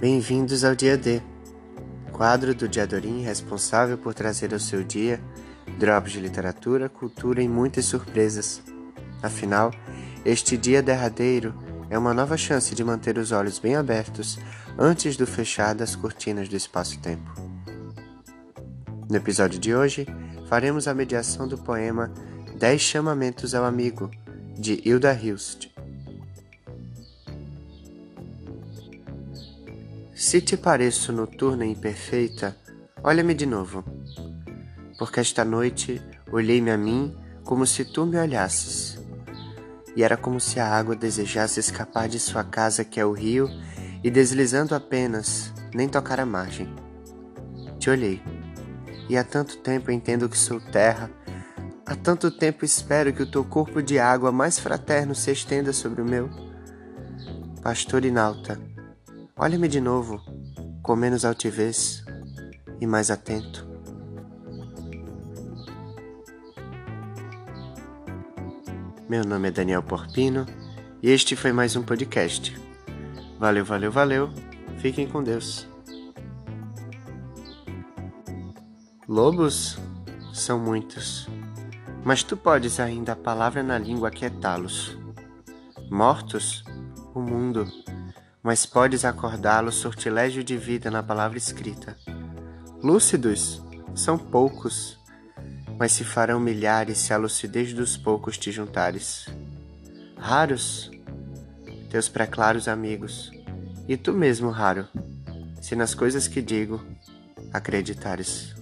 Bem-vindos ao Dia D, quadro do Diadorim responsável por trazer ao seu dia drops de literatura, cultura e muitas surpresas. Afinal, este dia derradeiro é uma nova chance de manter os olhos bem abertos antes do fechar das cortinas do espaço-tempo. No episódio de hoje, faremos a mediação do poema Dez Chamamentos ao Amigo, de Hilda Hilst. Se te pareço noturna e imperfeita, olha-me de novo. Porque esta noite olhei-me a mim como se tu me olhasses. E era como se a água desejasse escapar de sua casa, que é o rio, e deslizando apenas, nem tocar a margem. Te olhei. E há tanto tempo entendo que sou terra, há tanto tempo espero que o teu corpo de água mais fraterno se estenda sobre o meu. Pastor Inalta, Olha-me de novo, com menos altivez e mais atento. Meu nome é Daniel Porpino e este foi mais um podcast. Valeu, valeu, valeu. Fiquem com Deus. Lobos são muitos, mas tu podes ainda a palavra na língua quietá-los. Mortos, o mundo mas podes acordá-los sortilégio de vida na palavra escrita. Lúcidos são poucos, mas se farão milhares se a lucidez dos poucos te juntares. Raros, teus pré-claros amigos, e tu mesmo raro, se nas coisas que digo acreditares.